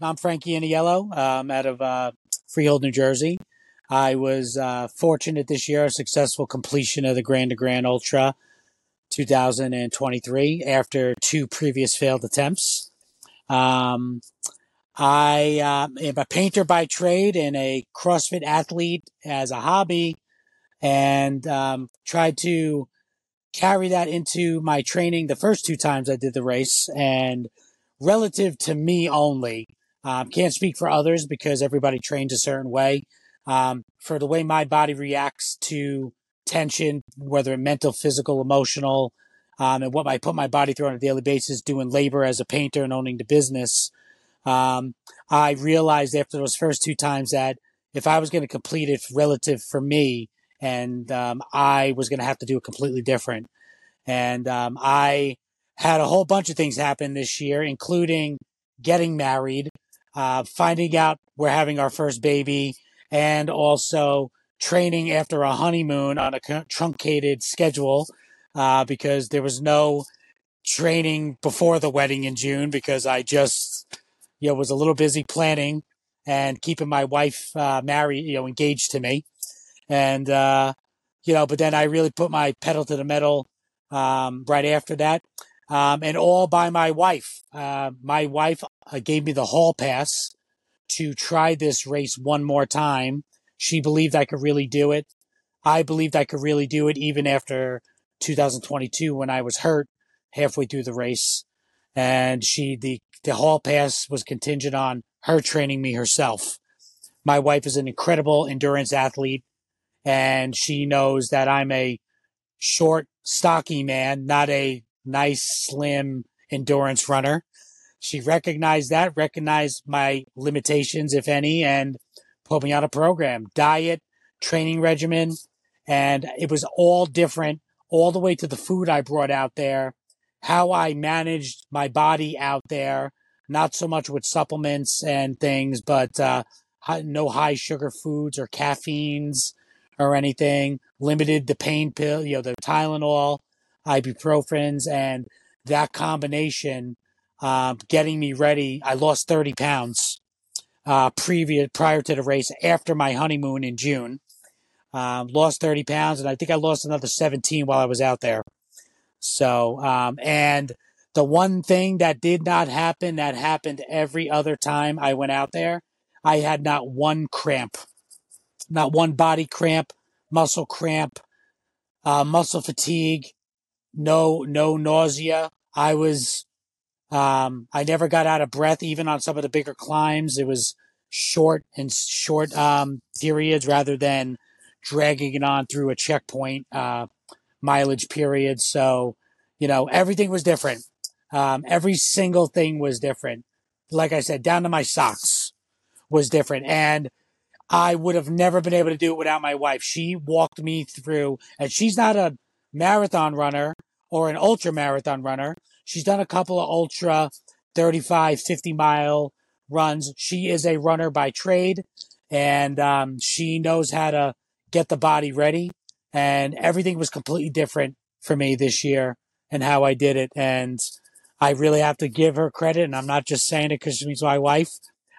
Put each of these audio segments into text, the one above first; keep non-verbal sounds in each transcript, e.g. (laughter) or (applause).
I'm Frankie Aniello um, out of uh, Freehold, New Jersey. I was uh, fortunate this year, a successful completion of the Grand to Grand Ultra 2023 after two previous failed attempts. Um, I uh, am a painter by trade and a CrossFit athlete as a hobby, and um, tried to carry that into my training the first two times I did the race. And relative to me only, um, can't speak for others because everybody trains a certain way. Um, for the way my body reacts to tension, whether mental, physical, emotional, um, and what I put my body through on a daily basis, doing labor as a painter and owning the business, um, I realized after those first two times that if I was going to complete it relative for me, and um, I was going to have to do it completely different. And um, I had a whole bunch of things happen this year, including getting married, uh, finding out we're having our first baby, and also training after a honeymoon on a truncated schedule uh, because there was no training before the wedding in June because I just you know was a little busy planning and keeping my wife uh, married, you know, engaged to me and uh, you know, but then I really put my pedal to the metal um, right after that, um, and all by my wife. Uh, my wife uh, gave me the hall pass to try this race one more time. She believed I could really do it. I believed I could really do it even after 2022 when I was hurt halfway through the race. And she, the, the hall pass was contingent on her training me herself. My wife is an incredible endurance athlete and she knows that I'm a short, stocky man, not a nice, slim endurance runner. She recognized that, recognized my limitations, if any, and put me on a program, diet, training regimen, and it was all different, all the way to the food I brought out there, how I managed my body out there, not so much with supplements and things, but uh, no high sugar foods or caffeines, or anything. Limited the pain pill, you know, the Tylenol, ibuprofens, and that combination, uh, getting me ready. I lost 30 pounds uh, previous prior to the race after my honeymoon in June. Um, lost 30 pounds, and I think I lost another 17 while I was out there. So, um, and the one thing that did not happen that happened every other time I went out there, I had not one cramp not one body cramp, muscle cramp, uh, muscle fatigue, no, no nausea. I was, um, I never got out of breath, even on some of the bigger climbs. It was short and short, um, periods rather than dragging it on through a checkpoint, uh, mileage period. So, you know, everything was different. Um, every single thing was different. Like I said, down to my socks was different. And I would have never been able to do it without my wife. She walked me through, and she's not a marathon runner or an ultra marathon runner. She's done a couple of ultra 35, 50 mile runs. She is a runner by trade, and um, she knows how to get the body ready. And everything was completely different for me this year and how I did it. And I really have to give her credit. And I'm not just saying it because she's my wife.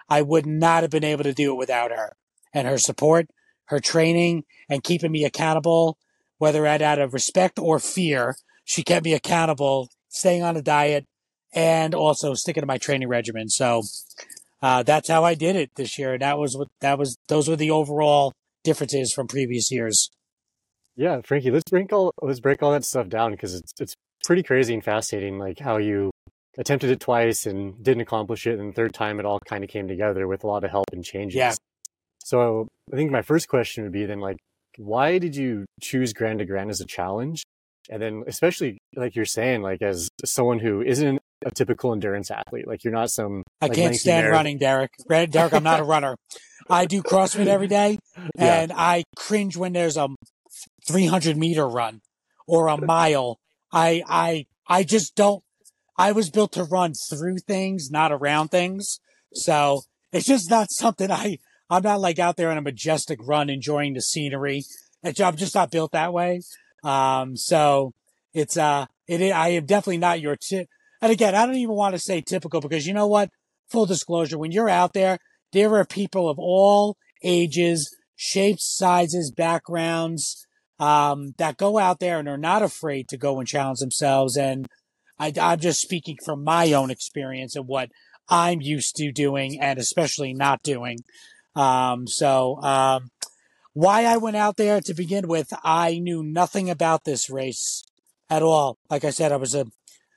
I would not have been able to do it without her and her support, her training, and keeping me accountable, whether out of respect or fear. She kept me accountable, staying on a diet, and also sticking to my training regimen. So uh, that's how I did it this year. And that was what that was. Those were the overall differences from previous years. Yeah, Frankie, let's break all let's break all that stuff down because it's it's pretty crazy and fascinating, like how you attempted it twice and didn't accomplish it, and the third time it all kind of came together with a lot of help and changes. Yeah. So I think my first question would be then like, why did you choose Grand to Grand as a challenge? And then especially like you're saying, like as someone who isn't a typical endurance athlete, like you're not some. I like, can't stand running, Derek. Derek, I'm not a runner. I do CrossFit every (laughs) day, and yeah. I cringe when there's a 300 meter run or a mile. I I I just don't. I was built to run through things, not around things. So it's just not something I I'm not like out there on a majestic run enjoying the scenery. I'm just not built that way. Um, so it's, uh, it, I am definitely not your tip. And again, I don't even want to say typical because you know what? full disclosure, when you're out there, there are people of all ages, shapes, sizes, backgrounds, um, that go out there and are not afraid to go and challenge themselves. And I, I'm just speaking from my own experience of what I'm used to doing and especially not doing. Um, so, um, why I went out there to begin with, I knew nothing about this race at all. Like I said, I was a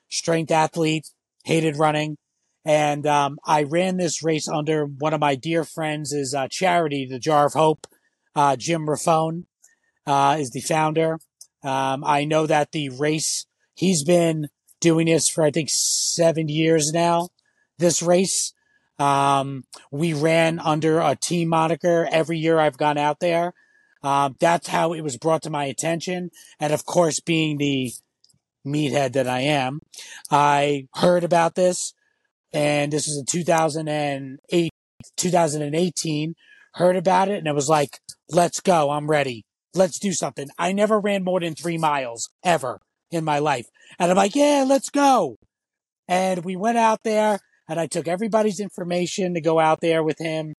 strength athlete, hated running. And um, I ran this race under one of my dear friends' uh, charity, the Jar of Hope. Uh, Jim Raffone uh, is the founder. Um, I know that the race, he's been doing this for, I think, seven years now, this race. Um, we ran under a team moniker every year I've gone out there. Um, that's how it was brought to my attention. And of course, being the meathead that I am, I heard about this and this was in 2008, 2018, heard about it and it was like, let's go. I'm ready. Let's do something. I never ran more than three miles ever in my life. And I'm like, yeah, let's go. And we went out there and I took everybody's information to go out there with him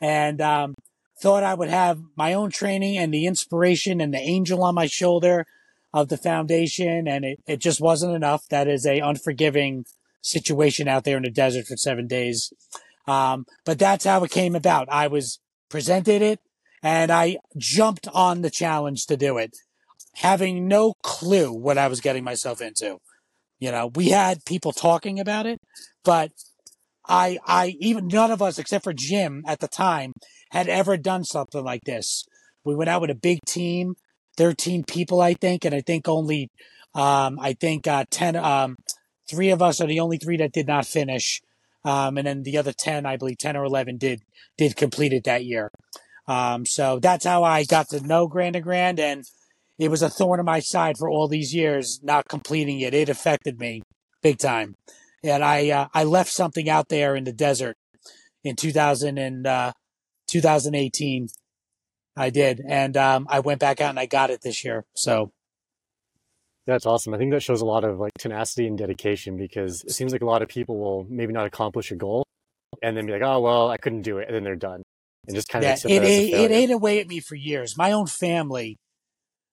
and, um, thought I would have my own training and the inspiration and the angel on my shoulder of the foundation. And it, it just wasn't enough. That is a unforgiving situation out there in the desert for seven days. Um, but that's how it came about. I was presented it and I jumped on the challenge to do it, having no clue what I was getting myself into. You know, we had people talking about it, but I, I, even none of us except for Jim at the time had ever done something like this. We went out with a big team, 13 people, I think, and I think only, um, I think, uh, 10, um, three of us are the only three that did not finish. Um, and then the other 10, I believe 10 or 11 did, did complete it that year. Um, so that's how I got to know Grand to Grand and it was a thorn in my side for all these years, not completing it. It affected me big time. And I, uh, I left something out there in the desert in 2000 and, uh, 2018. I did. And, um, I went back out and I got it this year. So that's awesome. I think that shows a lot of like tenacity and dedication because it seems like a lot of people will maybe not accomplish a goal and then be like, oh, well, I couldn't do it. And then they're done and just kind of yeah, it, ate, it ate away at me for years. My own family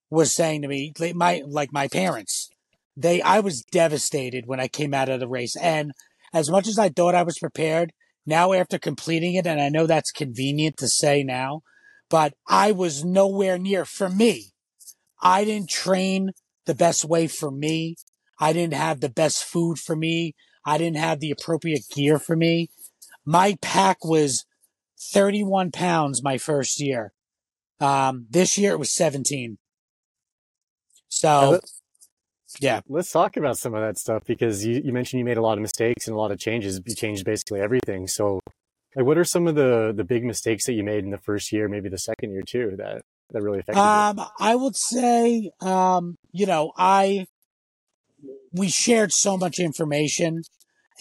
was saying to me, my, like my parents, they, I was devastated when I came out of the race. And as much as I thought I was prepared, now after completing it, and I know that's convenient to say now, but I was nowhere near for me. I didn't train the best way for me. I didn't have the best food for me. I didn't have the appropriate gear for me. My pack was 31 pounds my first year. Um, this year it was 17. So, yeah. Let's talk about some of that stuff because you, you mentioned you made a lot of mistakes and a lot of changes. You changed basically everything. So, like, what are some of the the big mistakes that you made in the first year, maybe the second year too, that that really affected um, you? I would say, um, you know, I we shared so much information,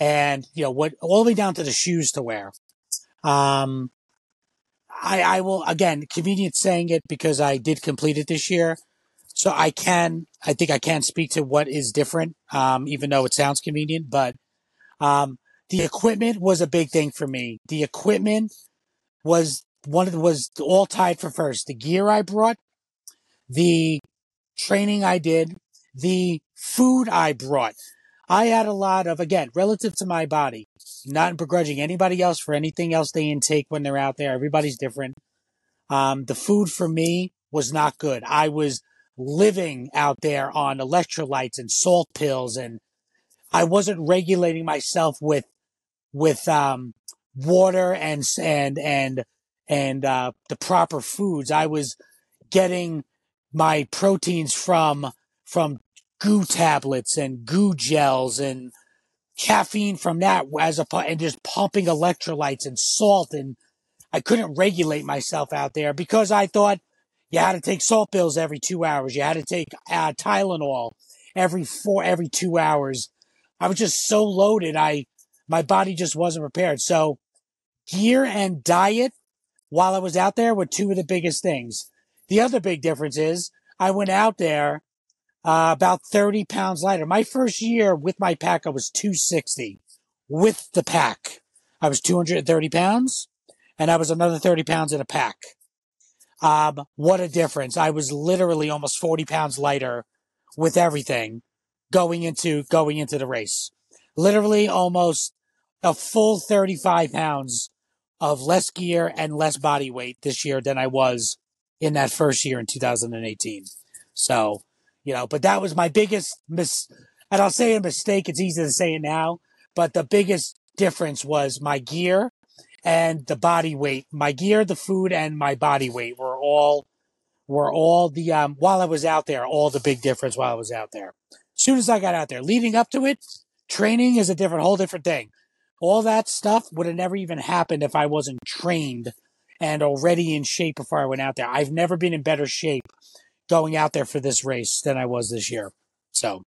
and you know what, all the way down to the shoes to wear. Um, I I will again convenient saying it because I did complete it this year. So I can, I think I can speak to what is different, um, even though it sounds convenient, but, um, the equipment was a big thing for me. The equipment was one of the, was all tied for first. The gear I brought, the training I did, the food I brought. I had a lot of, again, relative to my body, not begrudging anybody else for anything else they intake when they're out there. Everybody's different. Um, the food for me was not good. I was living out there on electrolytes and salt pills and I wasn't regulating myself with with um, water and and and and uh, the proper foods. I was getting my proteins from from goo tablets and goo gels and caffeine from that as a and just pumping electrolytes and salt and I couldn't regulate myself out there because I thought you had to take salt pills every two hours. You had to take uh, Tylenol every four, every two hours. I was just so loaded. I, my body just wasn't prepared. So gear and diet while I was out there were two of the biggest things. The other big difference is I went out there uh, about 30 pounds lighter. My first year with my pack, I was 260 with the pack. I was 230 pounds, and I was another 30 pounds in a pack. Um, what a difference! I was literally almost 40 pounds lighter with everything going into going into the race. Literally almost a full 35 pounds of less gear and less body weight this year than I was in that first year in 2018. So, you know, but that was my biggest miss. and I'll say a mistake. It's easy to say it now, but the biggest difference was my gear and the body weight. My gear, the food, and my body weight were all were all the um while I was out there, all the big difference while I was out there. As soon as I got out there, leading up to it, training is a different whole different thing. All that stuff would have never even happened if I wasn't trained and already in shape before I went out there. I've never been in better shape going out there for this race than I was this year. So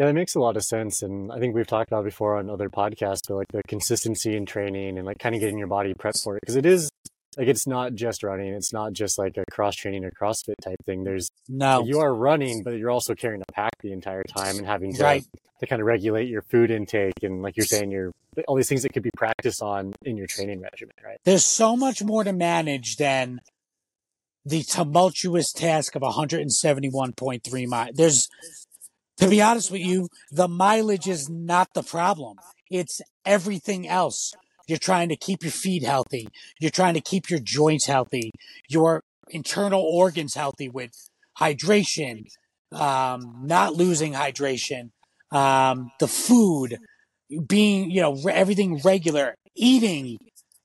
yeah, that makes a lot of sense. And I think we've talked about before on other podcasts, but like the consistency in training and like kind of getting your body prepped for it. Cause it is like, it's not just running. It's not just like a cross training or CrossFit type thing. There's no, you are running, but you're also carrying a pack the entire time and having to, right. to kind of regulate your food intake. And like you're saying, you're all these things that could be practiced on in your training regimen, right? There's so much more to manage than the tumultuous task of 171.3 miles. There's, to be honest with you, the mileage is not the problem. It's everything else. You're trying to keep your feet healthy. You're trying to keep your joints healthy, your internal organs healthy with hydration, um, not losing hydration, um, the food, being, you know, everything regular, eating,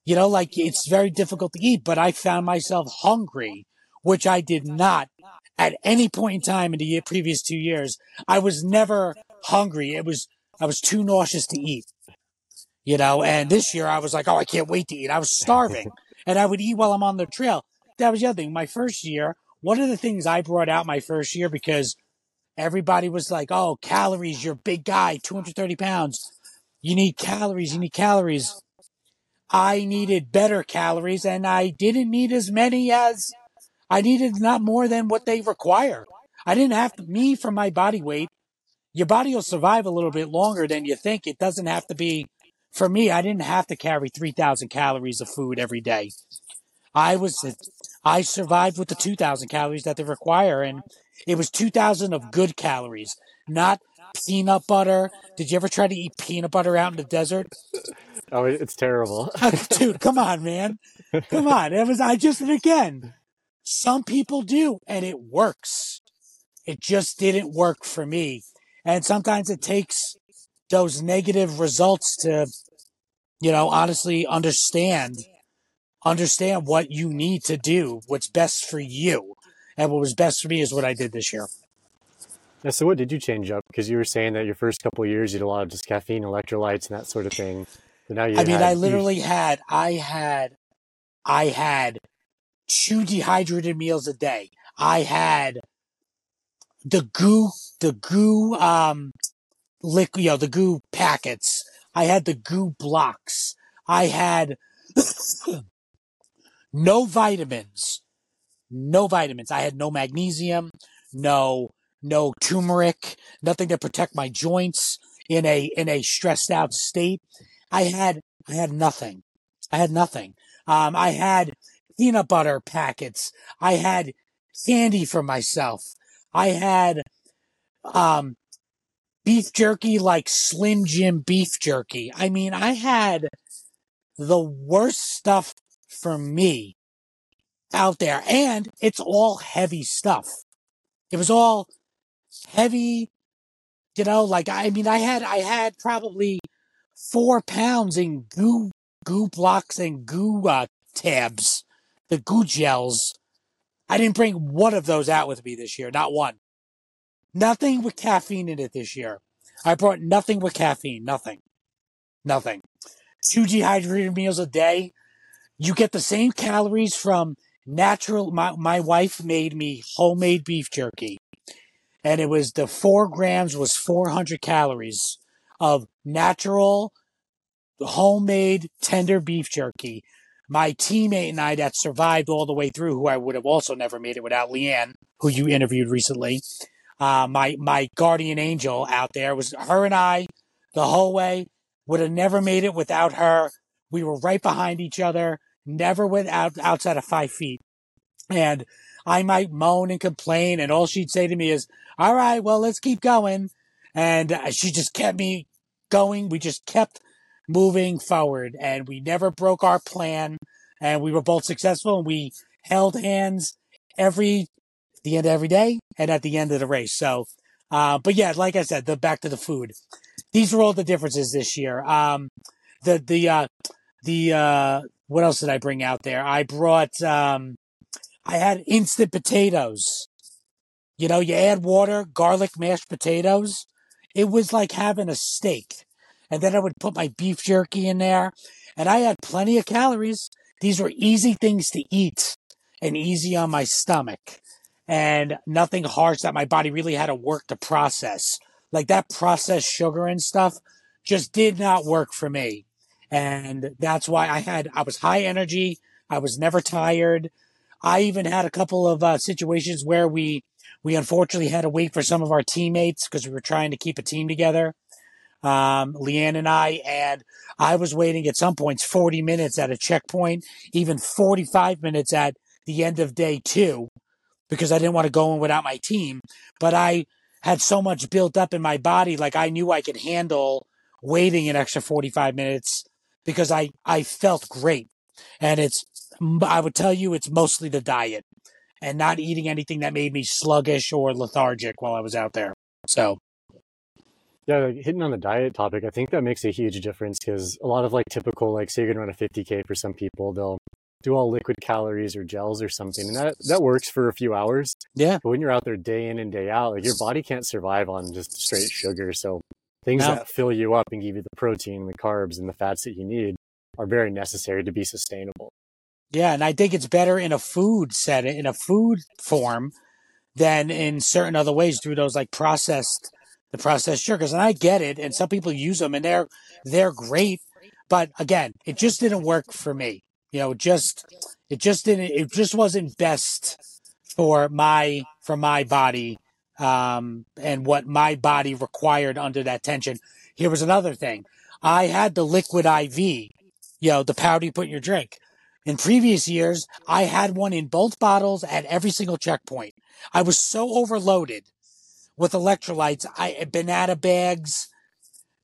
you know, like it's very difficult to eat, but I found myself hungry, which I did not at any point in time in the year, previous two years. I was never hungry. It was, I was too nauseous to eat, you know, and this year I was like, oh, I can't wait to eat. I was starving (laughs) and I would eat while I'm on the trail. That was the other thing. My first year, one of the things I brought out my first year because everybody was like, oh, calories, you're a big guy, 230 pounds. You need calories, you need calories. I needed better calories and I didn't need as many as I needed not more than what they require. I didn't have to, me for my body weight. Your body will survive a little bit longer than you think. It doesn't have to be, for me, I didn't have to carry 3,000 calories of food every day. I was, I survived with the 2,000 calories that they require. And it was 2,000 of good calories, not peanut butter. Did you ever try to eat peanut butter out in the desert? Oh, it's terrible. (laughs) Dude, come on, man. Come on. It was, I just, and again, some people do, and it works. It just didn't work for me. And sometimes it takes those negative results to, you know, honestly understand, understand what you need to do, what's best for you. And what was best for me is what I did this year. Yeah, so what did you change up? Because you were saying that your first couple years you did a lot of just caffeine, electrolytes, and that sort of thing. But now you. I mean, I literally had, I had, I had two dehydrated meals a day. I had the goo, the goo, um, liquid, you know, the goo packets. I had the goo blocks. I had (coughs) no vitamins, no vitamins. I had no magnesium, no, no turmeric, nothing to protect my joints in a, in a stressed out state. I had, I had nothing. I had nothing. Um, I had peanut butter packets. I had candy for myself. I had um, beef jerky like Slim Jim beef jerky. I mean, I had the worst stuff for me out there. And it's all heavy stuff. It was all heavy, you know, like, I mean, I had, I had probably four pounds in goo, goo blocks and goo uh, tabs the goo gels. I didn't bring one of those out with me this year, not one. Nothing with caffeine in it this year. I brought nothing with caffeine, nothing. Nothing. Two dehydrated meals a day. You get the same calories from natural. My, my wife made me homemade beef jerky. And it was the four grams was 400 calories of natural homemade tender beef jerky my teammate and I that survived all the way through, who I would have also never made it without Leanne, who you interviewed recently. Uh, my my guardian angel out there was her and I the whole way. Would have never made it without her. We were right behind each other, never without outside of five feet. And I might moan and complain, and all she'd say to me is, All right, well, let's keep going. And uh, she just kept me going. We just kept moving forward, and we never broke our plan. And we were both successful, and we held hands every the end of every day and at the end of the race. So, uh, but yeah, like I said, the back to the food. These are all the differences this year. Um, the the uh, the uh, what else did I bring out there? I brought um, I had instant potatoes. You know, you add water, garlic, mashed potatoes. It was like having a steak. And then I would put my beef jerky in there. And I had plenty of calories. These were easy things to eat and easy on my stomach. And nothing harsh that my body really had to work to process. Like that processed sugar and stuff just did not work for me. And that's why I had, I was high energy. I was never tired. I even had a couple of uh, situations where we we unfortunately had to wait for some of our teammates because we were trying to keep a team together. Um, Leanne and I, and I was waiting at some points 40 minutes at a checkpoint, even 45 minutes at the end of day two, because I didn't want to go in without my team. But I had so much built up in my body, like I knew I could handle waiting an extra 45 minutes because I, I felt great. And it's I would tell you it's mostly the diet and not eating anything that made me sluggish or lethargic while I was out there. So, yeah, like hitting on the diet topic, I think that makes a huge difference because a lot of like typical, like say you're gonna run a 50k for some people, they'll do all liquid calories or gels or something, and that that works for a few hours. Yeah, but when you're out there day in and day out, like your body can't survive on just straight sugar. So things no. that fill you up and give you the protein, the carbs, and the fats that you need are very necessary to be sustainable. Yeah, and I think it's better in a food setting, in a food form, than in certain other ways through those like processed, the processed sugars. And I get it, and some people use them, and they're they're great. But again, it just didn't work for me. You know, just it just didn't. It just wasn't best for my for my body um, and what my body required under that tension. Here was another thing. I had the liquid IV, you know, the powder you put in your drink. In previous years, I had one in both bottles at every single checkpoint. I was so overloaded with electrolytes, I banana bags,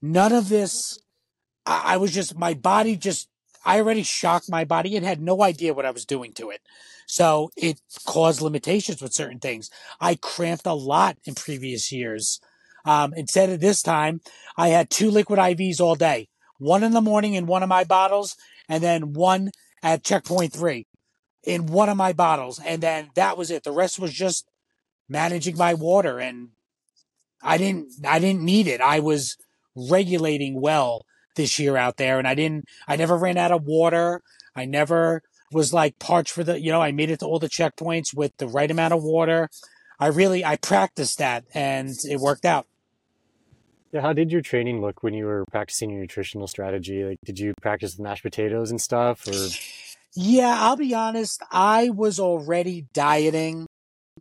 none of this. I, I was just my body just I already shocked my body and had no idea what I was doing to it. So it caused limitations with certain things. I cramped a lot in previous years. Um, instead of this time, I had two liquid IVs all day, one in the morning in one of my bottles, and then one at checkpoint three in one of my bottles. And then that was it. The rest was just managing my water and I didn't, I didn't need it. I was regulating well this year out there and I didn't, I never ran out of water. I never was like parched for the, you know, I made it to all the checkpoints with the right amount of water. I really, I practiced that and it worked out. Yeah, how did your training look when you were practicing your nutritional strategy? Like, did you practice the mashed potatoes and stuff, or? Yeah, I'll be honest. I was already dieting,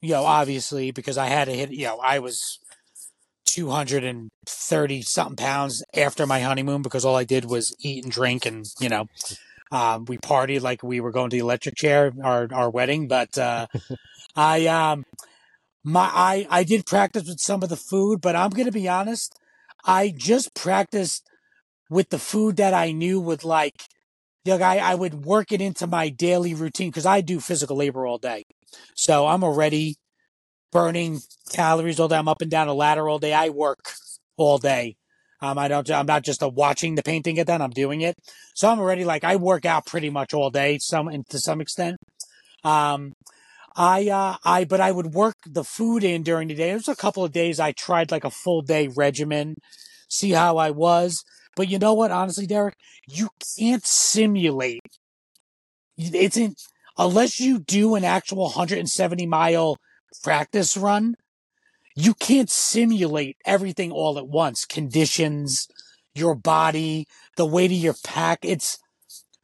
you know, obviously because I had to hit. You know, I was two hundred and thirty something pounds after my honeymoon because all I did was eat and drink, and you know, um, we partied like we were going to the electric chair, our our wedding. But uh, (laughs) I um, my I I did practice with some of the food, but I'm gonna be honest. I just practiced with the food that I knew would like. You know, I, I would work it into my daily routine because I do physical labor all day. So I'm already burning calories all day. I'm up and down a ladder all day. I work all day. Um, I don't, I'm not just watching the painting get done. I'm doing it. So I'm already like, I work out pretty much all day, some, and to some extent. Um, I, uh, I, but I would work the food in during the day. There was a couple of days I tried like a full day regimen, see how I was. But you know what? Honestly, Derek, you can't simulate. It's in, unless you do an actual 170 mile practice run, you can't simulate everything all at once. Conditions, your body, the weight of your pack. It's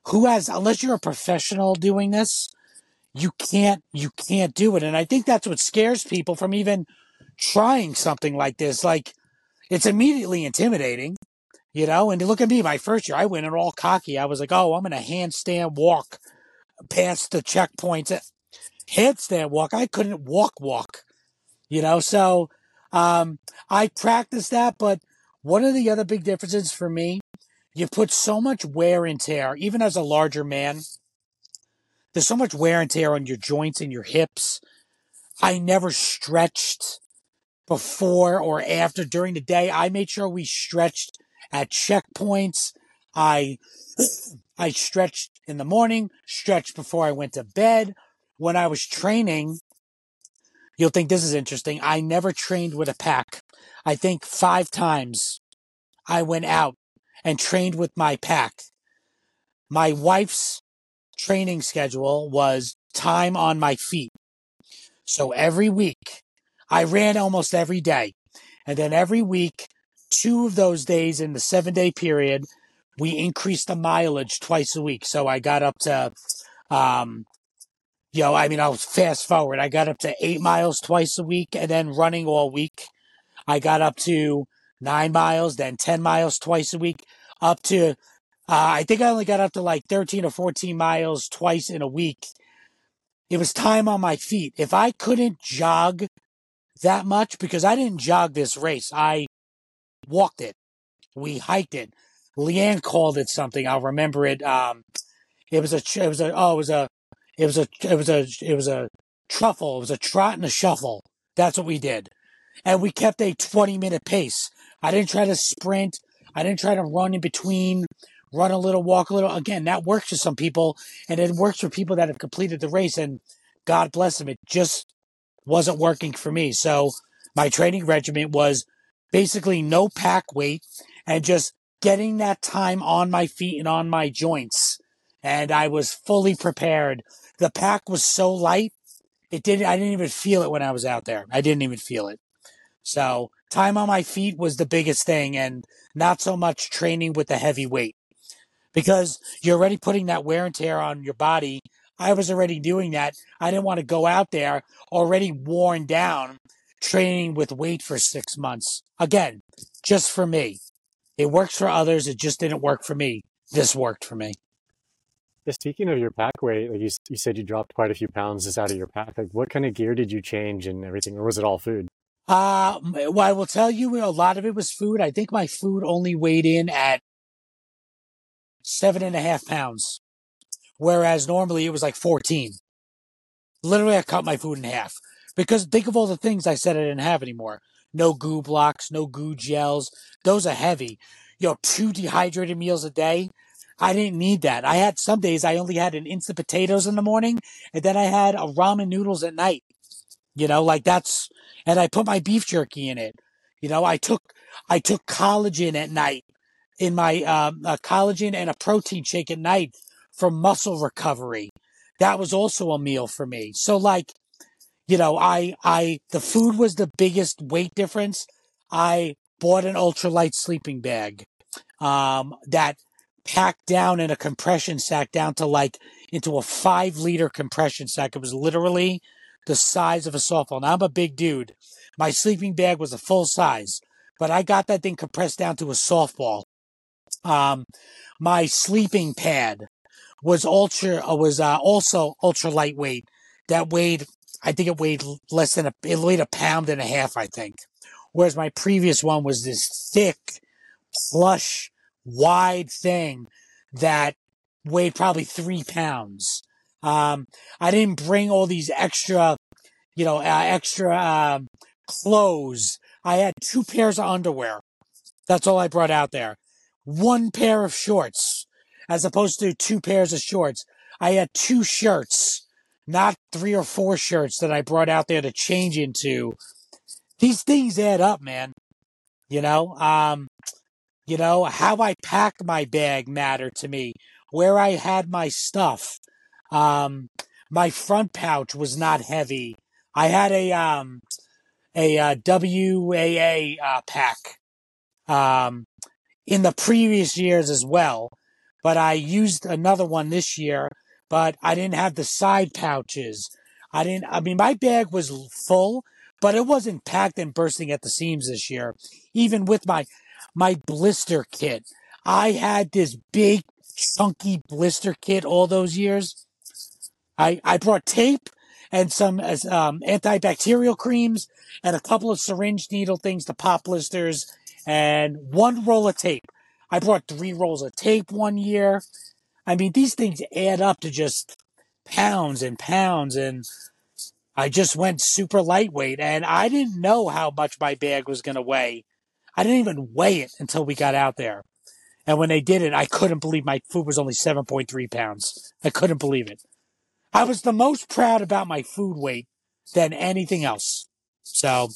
who has, unless you're a professional doing this, you can't you can't do it and i think that's what scares people from even trying something like this like it's immediately intimidating You know, and look at me, my first year, I went in all cocky. I was like, oh, I'm going to handstand walk past the checkpoints. Handstand walk. I couldn't walk, walk, you know, so, um, I practiced that. But one of the other big differences for me, you put so much wear and tear, even as a larger man, there's so much wear and tear on your joints and your hips. I never stretched before or after during the day. I made sure we stretched at checkpoints. I (clears throat) I stretched in the morning, stretched before I went to bed. When I was training, you'll think this is interesting. I never trained with a pack. I think 5 times I went out and trained with my pack. My wife's training schedule was time on my feet. So every week I ran almost every day. And then every week, two of those days in the seven day period, we increased the mileage twice a week. So I got up to, um, you know, I mean, I'll fast forward. I got up to eight miles twice a week and then running all week. I got up to nine miles, then 10 miles twice a week, up to, uh, I think I only got up to like 13 or 14 miles twice in a week. It was time on my feet. If I couldn't jog that much because I didn't jog this race. I walked it. We hiked it. Leanne called it something. I'll remember it. Um, it was a, it was a, oh, it was a, it was a, it was a, it was a truffle. It was a trot and a shuffle. That's what we did. And we kept a 20 minute pace. I didn't try to sprint. I didn't try to run in between, run a little, walk a little. Again, that works for some people and it works for people that have completed the race. And God bless them. It just wasn't working for me. So my training regimen was basically no pack weight and just getting that time on my feet and on my joints. And I was fully prepared. The pack was so light. It didn't, I didn't even feel it when I was out there. I didn't even feel it. So time on my feet was the biggest thing and not so much training with the heavy weight because you're already putting that wear and tear on your body I was already doing that. I didn't want to go out there already worn down training with weight for six months. Again, just for me. It works for others. It just didn't work for me. This worked for me. Speaking of your pack weight, like you, you said you dropped quite a few pounds just out of your pack. Like what kind of gear did you change and everything, or was it all food? Uh, well, I will tell you a lot of it was food. I think my food only weighed in at seven and a half pounds whereas normally it was like 14. Literally, I cut my food in half because think of all the things I said I didn't have anymore. No goo blocks, no goo gels. Those are heavy. You know, two dehydrated meals a day. I didn't need that. I had some days I only had an instant potatoes in the morning and then I had a ramen noodles at night. You know, like that's, and I put my beef jerky in it. You know, I took, I took collagen at night in my, um, collagen and a protein shake at night for muscle recovery. That was also a meal for me. So like, you know, I, I, the food was the biggest weight difference. I bought an ultralight sleeping bag, um, that packed down in a compression sack down to like into a five liter compression sack. It was literally the size of a softball. Now I'm a big dude. My sleeping bag was a full size, but I got that thing compressed down to a softball. Um, my sleeping pad was ultra uh, was uh, also ultra lightweight. That weighed, I think it weighed less than a it weighed a pound and a half, I think. Whereas my previous one was this thick, plush, wide thing that weighed probably three pounds. Um, I didn't bring all these extra, you know, uh, extra um, clothes. I had two pairs of underwear. That's all I brought out there. One pair of shorts as opposed to two pairs of shorts. I had two shirts, not three or four shirts that I brought out there to change into. These things add up, man. You know, um, you know, how I packed my bag mattered to me, where I had my stuff. Um, my front pouch was not heavy. I had a, um, a, uh, WAA, uh, pack, um, in the previous years as well but I used another one this year, but I didn't have the side pouches. I didn't, I mean, my bag was full, but it wasn't packed and bursting at the seams this year. Even with my, my blister kit. I had this big, chunky blister kit all those years. I, I brought tape and some um, antibacterial creams and a couple of syringe needle things to pop blisters and one roll of tape. I brought three rolls of tape one year. I mean, these things add up to just pounds and pounds. And I just went super lightweight and I didn't know how much my bag was going to weigh. I didn't even weigh it until we got out there. And when they did it, I couldn't believe my food was only 7.3 pounds. I couldn't believe it. I was the most proud about my food weight than anything else. So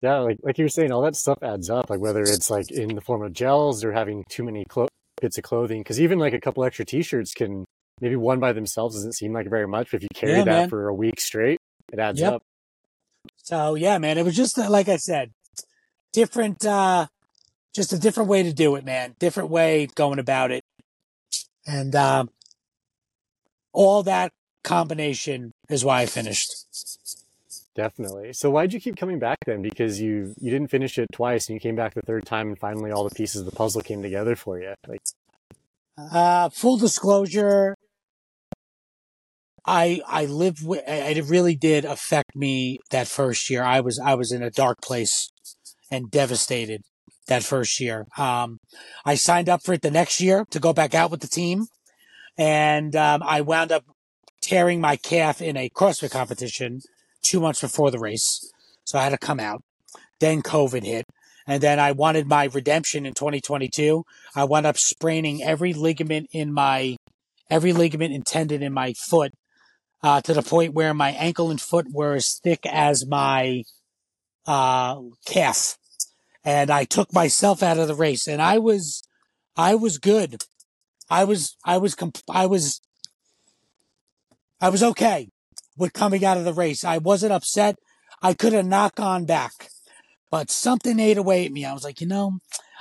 yeah, like like you were saying, all that stuff adds up. Like whether it's like in the form of gels or having too many clo- bits of clothing, because even like a couple extra T-shirts can maybe one by themselves doesn't seem like very much, but if you carry yeah, that man. for a week straight, it adds yep. up. So yeah, man, it was just like I said, different, uh just a different way to do it, man. Different way going about it, and uh, all that combination is why I finished. Definitely. So why'd you keep coming back then? Because you you didn't finish it twice, and you came back the third time, and finally all the pieces of the puzzle came together for you. Like, uh, full disclosure, I I lived with. It really did affect me that first year. I was I was in a dark place and devastated that first year. Um, I signed up for it the next year to go back out with the team, and um, I wound up tearing my calf in a CrossFit competition two months before the race. So I had to come out. Then COVID hit. And then I wanted my redemption in 2022. I wound up spraining every ligament in my, every ligament and tendon in my foot, uh, to the point where my ankle and foot were as thick as my, uh, calf. And I took myself out of the race and I was, I was good. I was, I was, comp- I was, I was okay with coming out of the race. I wasn't upset. I could have knocked on back, but something ate away at me. I was like, you know,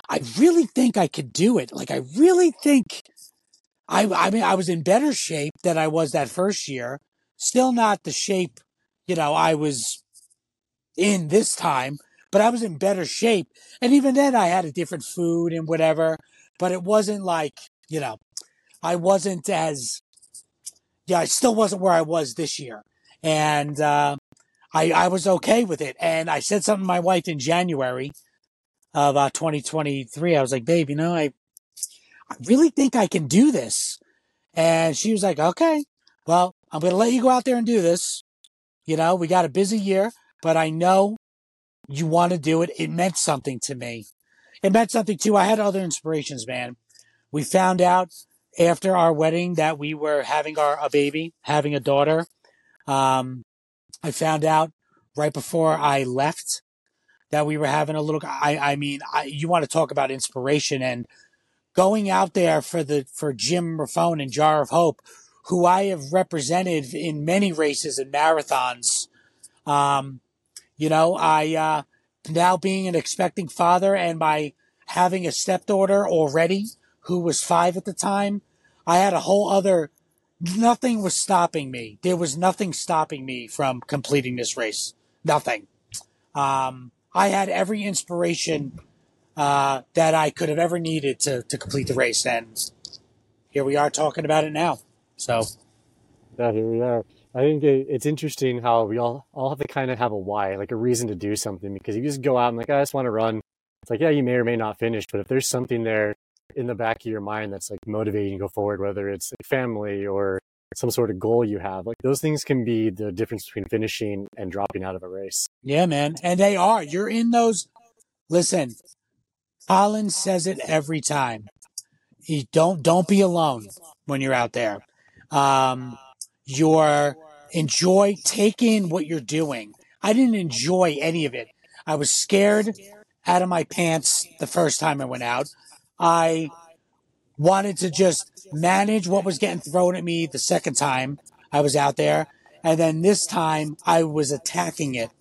I really think I could do it. Like, I really think I, I mean, I was in better shape than I was that first year. Still not the shape, you know, I was in this time, but I was in better shape. And even then I had a different food and whatever, but it wasn't like, you know, I wasn't as yeah, I still wasn't where I was this year. And, uh, I, I was okay with it. And I said something to my wife in January of uh, 2023. I was like, babe, you know, I, I really think I can do this. And she was like, okay, well, I'm going to let you go out there and do this. You know, we got a busy year, but I know you want to do it. It meant something to me. It meant something too. I had other inspirations, man. We found out after our wedding that we were having our a baby, having a daughter. Um, I found out right before I left that we were having a little. I I mean, I, you want to talk about inspiration and going out there for the for Jim Raffone and Jar of Hope, who I have represented in many races and marathons. Um, you know, I uh, now being an expecting father and by having a stepdaughter already who was five at the time, I had a whole other, nothing was stopping me. There was nothing stopping me from completing this race. Nothing. Um, I had every inspiration, uh, that I could have ever needed to, to complete the race. And here we are talking about it now. So. Yeah, here we are. I think it's interesting how we all, all have to kind of have a why, like a reason to do something. Because if you just go out and like, I just want to run, it's like, yeah, you may or may not finish, but if there's something there in the back of your mind that's like motivating you to go forward, whether it's family or some sort of goal you have. Like those things can be the difference between finishing and dropping out of a race. Yeah, man. And they are. You're in those. Listen, Colin says it every time. You don't don't be alone when you're out there. Um, you're enjoy take in what you're doing. I didn't enjoy any of it. I was scared out of my pants the first time I went out. I wanted to just manage what was getting thrown at me the second time I was out there. And then this time I was attacking it.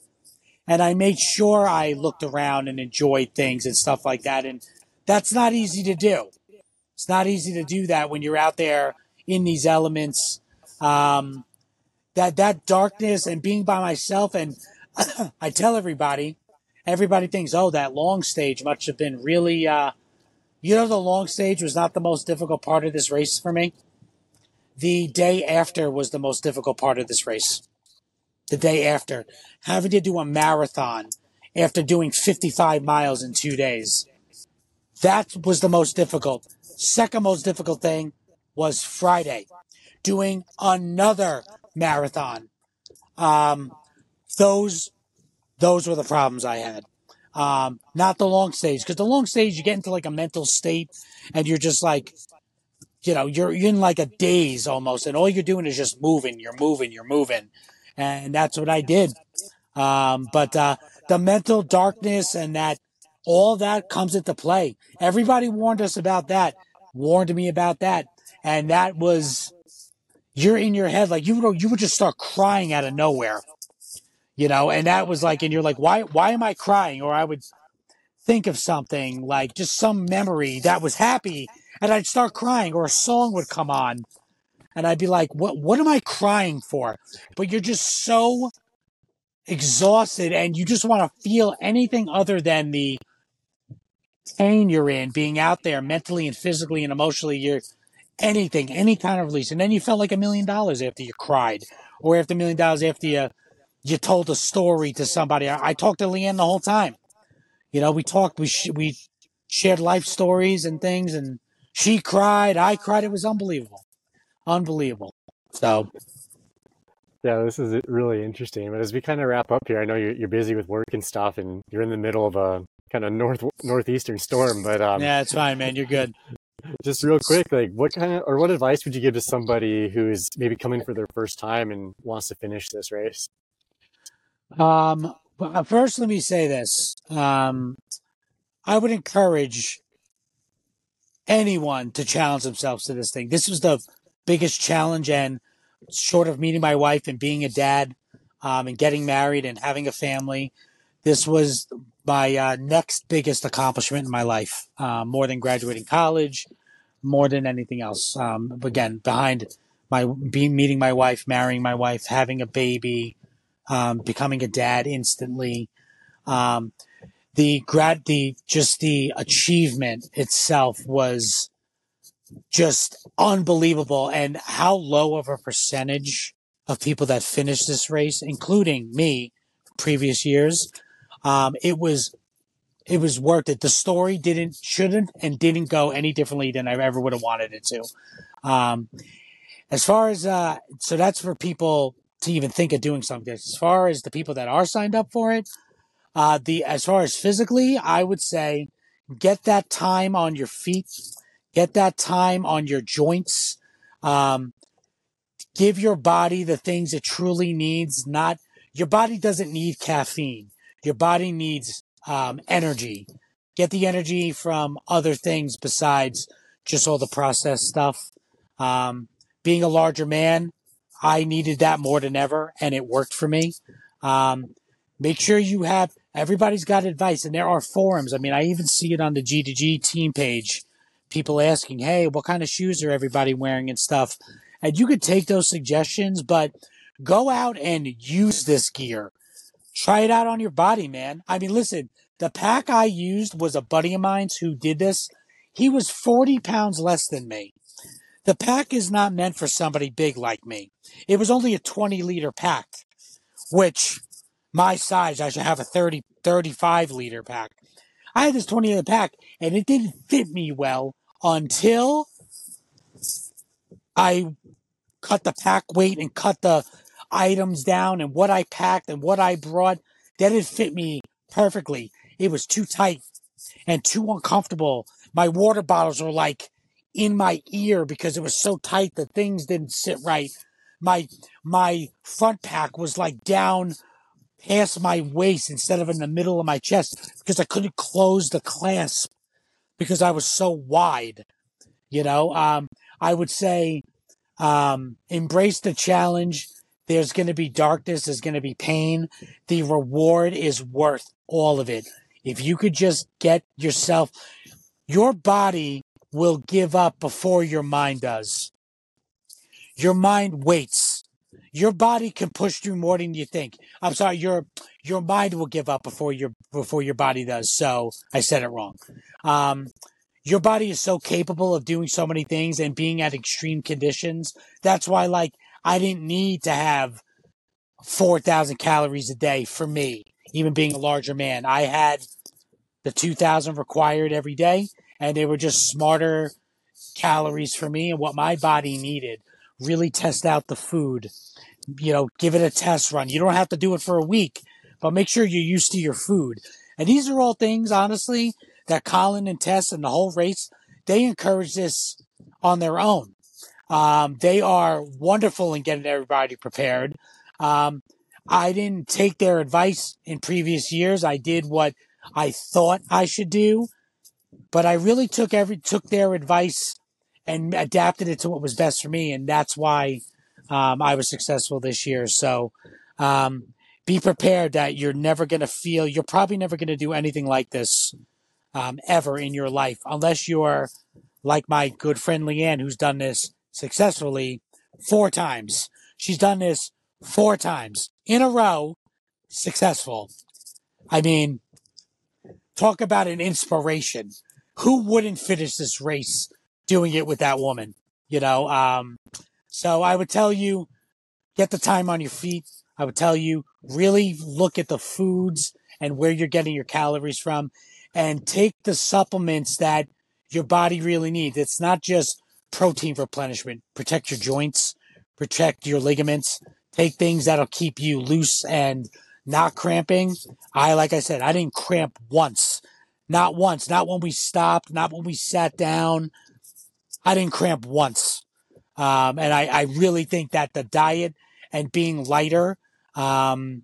And I made sure I looked around and enjoyed things and stuff like that. And that's not easy to do. It's not easy to do that when you're out there in these elements. Um, that, that darkness and being by myself. And (clears throat) I tell everybody, everybody thinks, oh, that long stage must have been really, uh, you know, the long stage was not the most difficult part of this race for me. The day after was the most difficult part of this race. The day after, having to do a marathon after doing 55 miles in two days. That was the most difficult. Second most difficult thing was Friday, doing another marathon. Um, those, those were the problems I had. Um, not the long stage, because the long stage, you get into like a mental state and you're just like, you know, you're, you're in like a daze almost, and all you're doing is just moving, you're moving, you're moving. And that's what I did. Um, but, uh, the mental darkness and that all that comes into play. Everybody warned us about that, warned me about that. And that was, you're in your head, like you would, you would just start crying out of nowhere, you know, and that was like, and you're like, why, why am I crying? Or I would think of something like just some memory that was happy and I'd start crying or a song would come on and I'd be like, what, what am I crying for? But you're just so exhausted and you just want to feel anything other than the pain you're in, being out there mentally and physically and emotionally. You're anything, any kind of release. And then you felt like a million dollars after you cried or after a million dollars after you, you told a story to somebody. I, I talked to Leanne the whole time. You know, we talked, we, sh- we shared life stories and things and she cried. I cried. It was unbelievable. Unbelievable. So Yeah, this is really interesting. But as we kind of wrap up here, I know you're, you're busy with work and stuff, and you're in the middle of a kind of north northeastern storm. But um, yeah, it's fine, man. You're good. Just real quick, like what kind of or what advice would you give to somebody who is maybe coming for their first time and wants to finish this race? Um, but first, let me say this. Um, I would encourage anyone to challenge themselves to this thing. This was the biggest challenge, and short of meeting my wife and being a dad, um, and getting married and having a family, this was my uh, next biggest accomplishment in my life. Uh, more than graduating college, more than anything else. Um, again, behind my meeting my wife, marrying my wife, having a baby, um, becoming a dad instantly. Um, the grad, the just the achievement itself was just unbelievable, and how low of a percentage of people that finished this race, including me, previous years, um, it was it was worth it. The story didn't shouldn't and didn't go any differently than I ever would have wanted it to. Um, as far as uh, so that's for people to even think of doing something. As far as the people that are signed up for it, uh, the as far as physically, I would say get that time on your feet, get that time on your joints. Um, give your body the things it truly needs. Not your body doesn't need caffeine. Your body needs um, energy. Get the energy from other things besides just all the processed stuff. Um, being a larger man, I needed that more than ever, and it worked for me. Um, make sure you have everybody's got advice, and there are forums. I mean, I even see it on the G2G team page. People asking, "Hey, what kind of shoes are everybody wearing and stuff?" And you could take those suggestions, but go out and use this gear. Try it out on your body, man. I mean, listen, the pack I used was a buddy of mine's who did this. He was 40 pounds less than me. The pack is not meant for somebody big like me. It was only a 20 liter pack, which my size, I should have a 30, 35 liter pack. I had this 20 liter pack and it didn't fit me well until I cut the pack weight and cut the items down and what I packed and what I brought. That didn't fit me perfectly. It was too tight and too uncomfortable. My water bottles were like in my ear because it was so tight. The things didn't sit right. My, my front pack was like down past my waist instead of in the middle of my chest because I couldn't close the clasp because I was so wide. You know, um, I would say, um, embrace the challenge. There's going to be darkness. There's going to be pain. The reward is worth all of it. If you could just get yourself, your body will give up before your mind does. Your mind waits. your body can push through more than you think. I'm sorry, your your mind will give up before your before your body does. So I said it wrong. Um, your body is so capable of doing so many things and being at extreme conditions. That's why, like, I didn't need to have four thousand calories a day for me, even being a larger man. I had the two thousand required every day, and they were just smarter calories for me and what my body needed. Really test out the food you know, give it a test run. You don't have to do it for a week, but make sure you're used to your food. And these are all things, honestly, that Colin and Tess and the whole race, they encourage this on their own. Um, they are wonderful in getting everybody prepared. Um, I didn't take their advice in previous years. I did what I thought I should do, but I really took every took their advice and adapted it to what was best for me, and that's why um, I was successful this year. So um, be prepared that you're never going to feel, you're probably never going to do anything like this um, ever in your life, unless you're like my good friend Leanne, who's done this successfully four times. She's done this four times in a row, successful. I mean, talk about an inspiration. Who wouldn't finish this race doing it with that woman? You know, um, so I would tell you, get the time on your feet. I would tell you, really look at the foods and where you're getting your calories from and take the supplements that your body really needs. It's not just protein replenishment. Protect your joints, protect your ligaments, take things that'll keep you loose and not cramping. I, like I said, I didn't cramp once. Not once. Not when we stopped. Not when we sat down. I didn't cramp once. Um, and I, I, really think that the diet and being lighter, um,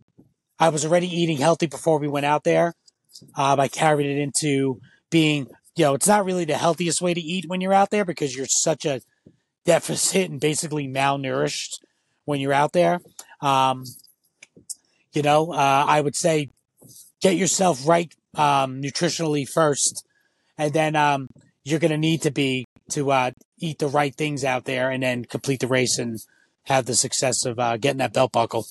I was already eating healthy before we went out there. Um, I carried it into being, you know, it's not really the healthiest way to eat when you're out there because you're such a deficit and basically malnourished when you're out there. Um, you know, uh, I would say get yourself right um, nutritionally first, and then um, you're going to need to be to uh, eat the right things out there and then complete the race and have the success of uh, getting that belt buckle.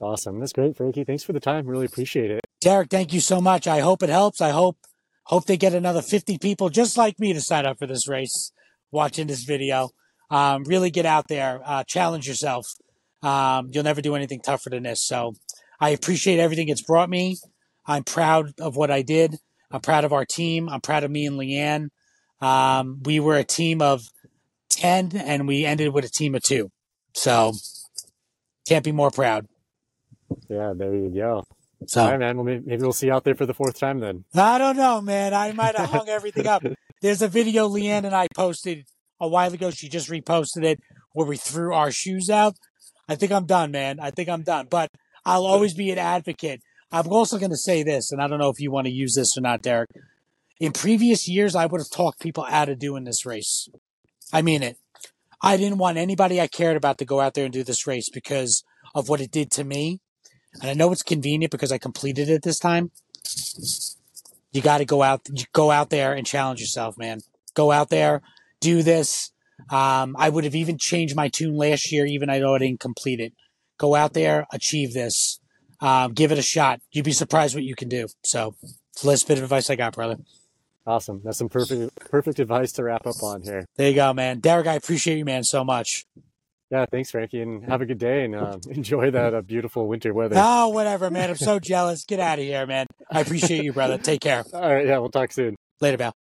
Awesome. That's great, Frankie. Thanks for the time. Really appreciate it. Derek, thank you so much. I hope it helps. I hope hope they get another 50 people just like me to sign up for this race watching this video. Um, really get out there, uh, challenge yourself. Um, you'll never do anything tougher than this. So I appreciate everything it's brought me. I'm proud of what I did. I'm proud of our team. I'm proud of me and Leanne. Um, we were a team of 10 and we ended with a team of two. So can't be more proud. Yeah, there you go. So, all right, man. Well, maybe we'll see you out there for the fourth time then. I don't know, man. I might have hung everything up. (laughs) There's a video Leanne and I posted a while ago. She just reposted it where we threw our shoes out. I think I'm done, man. I think I'm done. But I'll always be an advocate. I'm also going to say this, and I don't know if you want to use this or not, Derek. In previous years, I would have talked people out of doing this race. I mean it. I didn't want anybody I cared about to go out there and do this race because of what it did to me. And I know it's convenient because I completed it this time. You got to go out, go out there and challenge yourself, man. Go out there, do this. Um, I would have even changed my tune last year, even though I didn't complete it. Go out there, achieve this, um, give it a shot. You'd be surprised what you can do. So, it's the last bit of advice I got, brother. Awesome. That's some perfect perfect advice to wrap up on here. There you go, man. Derek, I appreciate you, man, so much. Yeah, thanks, Frankie, and have a good day and uh, (laughs) enjoy that uh, beautiful winter weather. Oh, whatever, man. I'm so jealous. Get out of here, man. I appreciate you, brother. Take care. (laughs) All right. Yeah, we'll talk soon. Later, Val.